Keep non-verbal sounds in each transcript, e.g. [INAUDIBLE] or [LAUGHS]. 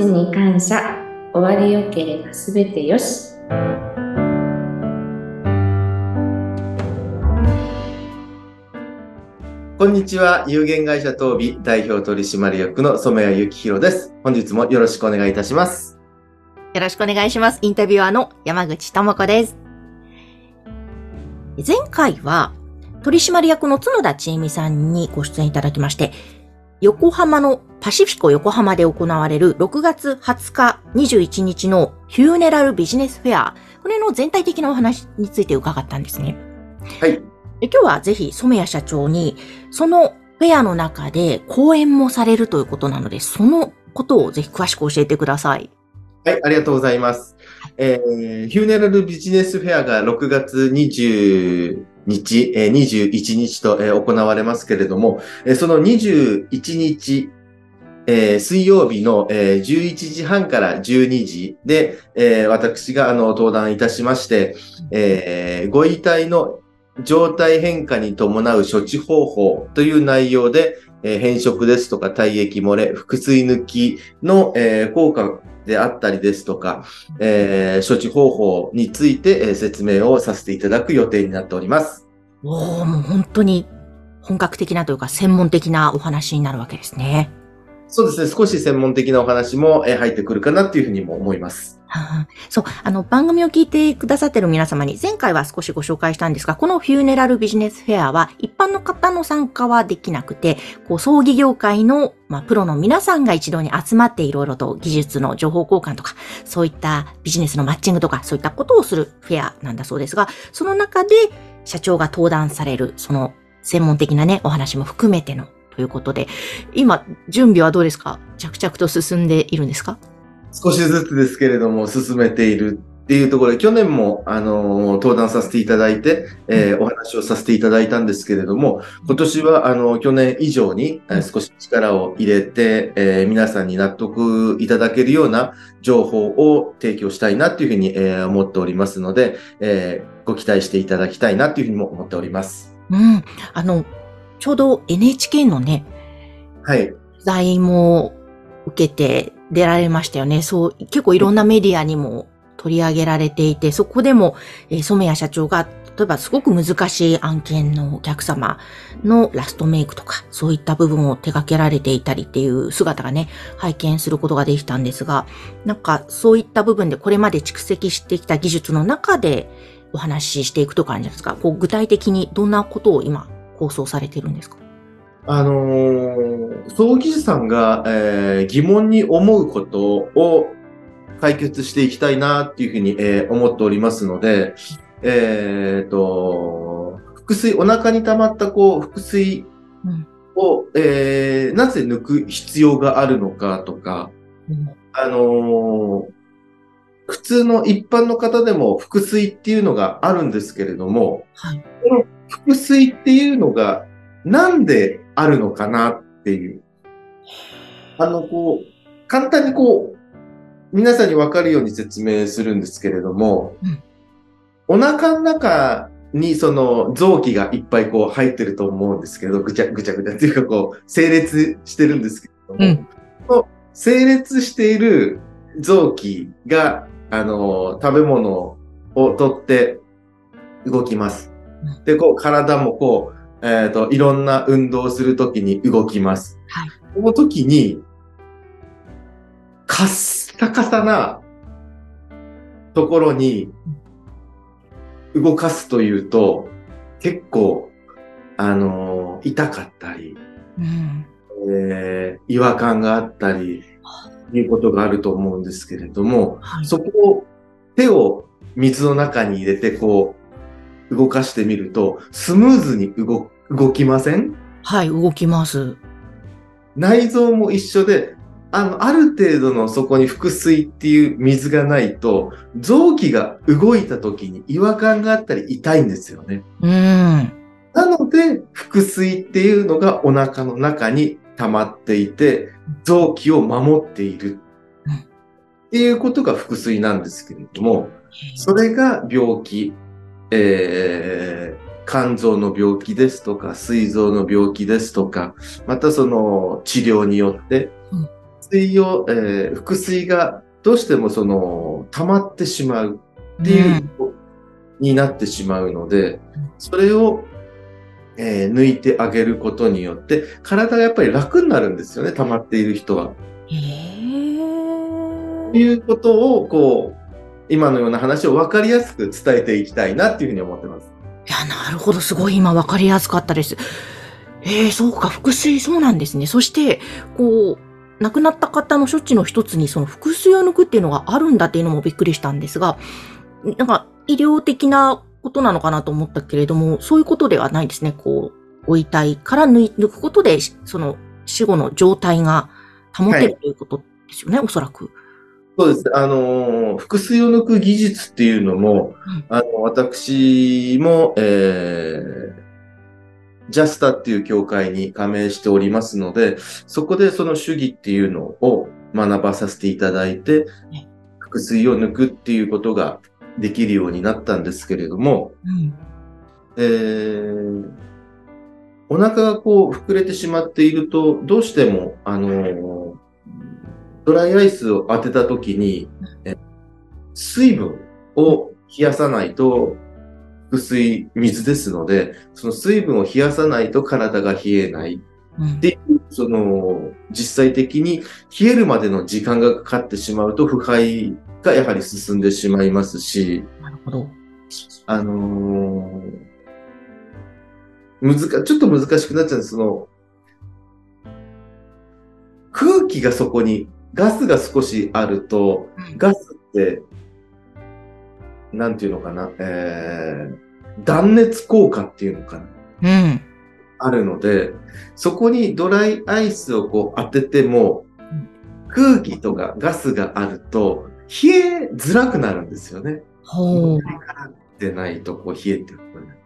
ちに感謝終わりよければすべてよしこんにちは。有限会社東美代表取締役の染谷幸宏です。本日もよろしくお願いいたします。よろしくお願いします。インタビュアーの山口智子です。前回は取締役の角田千恵美さんにご出演いただきまして、横浜のパシフィコ横浜で行われる6月20日21日のヒューネラルビジネスフェア、これの全体的なお話について伺ったんですね。はい。で今日はぜひ染谷社長に、そのフェアの中で講演もされるということなので、そのことをぜひ詳しく教えてください。はい、ありがとうございます。えーヒューネラルビジネスフェアが6月20日、えー21日と、行われますけれども、その21日、えー水曜日の、えー11時半から12時で、えー私があの登壇いたしまして、えーご遺体の状態変化に伴う処置方法という内容で、えー変色ですとか体液漏れ、腹水抜きの、えー効果であったりですとか、えー処置方法について、えー説明をさせていただく予定になっております。おー、もう本当に本格的なというか専門的なお話になるわけですね。そうですね、少し専門的なお話も、えー入ってくるかなっていうふうにも思います。は [LAUGHS] あそう、あの、番組を聞いてくださってる皆様に、前回は少しご紹介したんですが、このフューネラルビジネスフェアは、一般の方の参加はできなくて、こう、葬儀業界の、まあ、プロの皆さんが一堂に集まっていろいろと技術の情報交換とか、そういったビジネスのマッチングとか、そういったことをするフェアなんだそうですが、その中で社長が登壇される、その専門的なね、お話も含めての、ということで、今、準備はどうですか？着々と進んでいるんですか？少しずつですけれども、進めているっていうところで、去年も、あのー登壇させていただいて、えーお話をさせていただいたんですけれども、今年は、あの、去年以上に、えー少し力を入れて、えー皆さんに納得いただけるような情報を提供したいなっていうふうに、えー思っておりますので、えーご期待していただきたいなっていうふうにも思っております。うん。あの、ちょうど NHK のね、はい。取材も受けて出られましたよね。そう、結構いろんなメディアにも取り上げられていて、そこでも、えー染谷社長が、例えばすごく難しい案件のお客様のラストメイクとか、そういった部分を手掛けられていたりっていう姿がね、拝見することができたんですが、なんかそういった部分でこれまで蓄積してきた技術の中でお話ししていくとかあるんじゃないですか。こう具体的にどんなことを今構想されてるんですか？あのー葬儀師さんが、えー疑問に思うことを解決していきたいなっていうふうに、えー思っておりますので、えっ、と、腹水、お腹に溜まったこう、腹水うんを、えーなぜ抜く必要があるのかとか、あのー普通の一般の方でも腹水っていうのがあるんですけれども、はい。この腹水っていうのがなんであるのかなっていう。あの、こう、簡単にこう、皆さんにわかるように説明するんですけれども、うんお腹の中にその臓器がいっぱいこう入ってると思うんですけど、ぐちゃぐちゃぐちゃっていうかこう、整列してるんですけれども、うんこの整列している臓器が、あの、食べ物を取って動きます。で、こう、体もこう、えっ、と、いろんな運動をするときに動きます。はいこの時に、カッサカサなところに動かすというと、結構、あの痛かったり、うん。えー違和感があったり、いうことがあると思うんですけれども、はい。そこを手を水の中に入れてこう動かしてみるとスムーズに動動きません？はい、動きます。内臓も一緒で、あの、ある程度のそこに腹水っていう水がないと臓器が動いた時に違和感があったり痛いんですよね。うん。なので、腹水っていうのがお腹の中に溜まっていて、臓器を守っている。うんっていうことが腹水なんですけれども、それが病気、えー肝臓の病気ですとか、膵臓の病気ですとか、またその治療によってうん水を、えー腹水がどうしてもその、溜まってしまうっていうことになってしまうので、それを、えー抜いてあげることによって、体がやっぱり楽になるんですよね、溜まっている人は。へえ。ということを、こう、今のような話を分かりやすく伝えていきたいなっていうふうに思ってます。いや、なるほど。すごい今分かりやすかったです。ええそうか。腹水、そうなんですね。そして、こう、亡くなった方の処置の一つに、その腹水を抜くっていうのがあるんだっていうのもびっくりしたんですが、なんか、医療的なことなのかなと思ったけれども、そういうことではないですね。こう、ご遺体から抜抜くことで、その死後の状態が保てるということですよね、おそらく。そうです。あのー、腹水を抜く技術っていうのも、うんあの、私も、えー、ジャスタっていう協会に加盟しておりますので、そこでその主義っていうのを学ばさせていただいてね、腹水を抜くっていうことができるようになったんですけれども、うん。えーお腹がこう膨れてしまっていると、どうしても、あのードライアイスを当てたときに、え水分を冷やさないと、腹水、水ですので、その水分を冷やさないと体が冷えない。うんで、その、実際的に冷えるまでの時間がかかってしまうと、腐敗がやはり進んでしまいますし、なるほど。あのー、難か、ちょっと難しくなっちゃうんです。その、空気がそこに、ガスが少しあると、うんガスって、なんていうのかな、えー、断熱効果っていうのかな、うん。あるので、そこにドライアイスをこう当ててもうん、空気とかガスがあると、冷えづらくなるんですよね。ほう。でないとこう冷えてくる、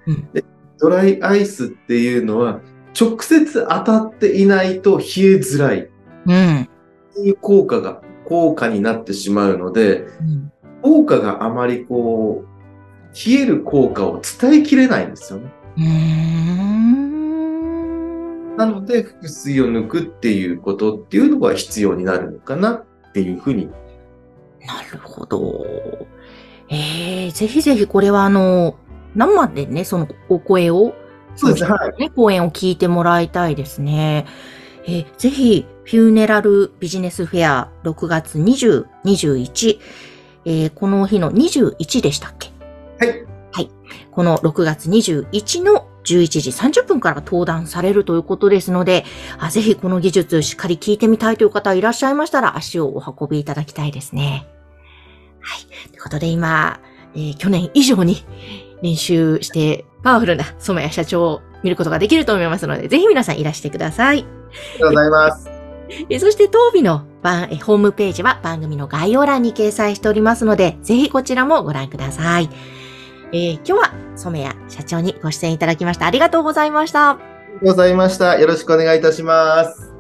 うんで。ドライアイスっていうのは直接当たっていないと冷えづらいっうん。ていう効果が、効果になってしまうので、うん効果があまりこう、冷える効果を伝えきれないんですよね。なので、腹水を抜くっていうことっていうのが必要になるのかなっていうふうに。なるほど。ええぜひぜひこれはあの、生でね、そのお声を、そうですはいね、講演を聞いてもらいたいですね。えーぜひ、フューネラルビジネスフェア6月20、21、えーこの日の21でしたっけ？はい。この6月21の11時30分から登壇されるということですので、あぜひこの技術しっかり聞いてみたいという方いらっしゃいましたら足をお運びいただきたいですね。はい。ということで今、えー去年以上に練習してパワフルな染谷社長を見ることができると思いますので、ぜひ皆さんいらしてください。ありがとうございます。えそして当日の番えホームページは番組の概要欄に掲載しておりますので、ぜひこちらもご覧ください。えー今日は染谷社長にご出演いただきました。ありがとうございました。ありがとうございました。よろしくお願いいたします。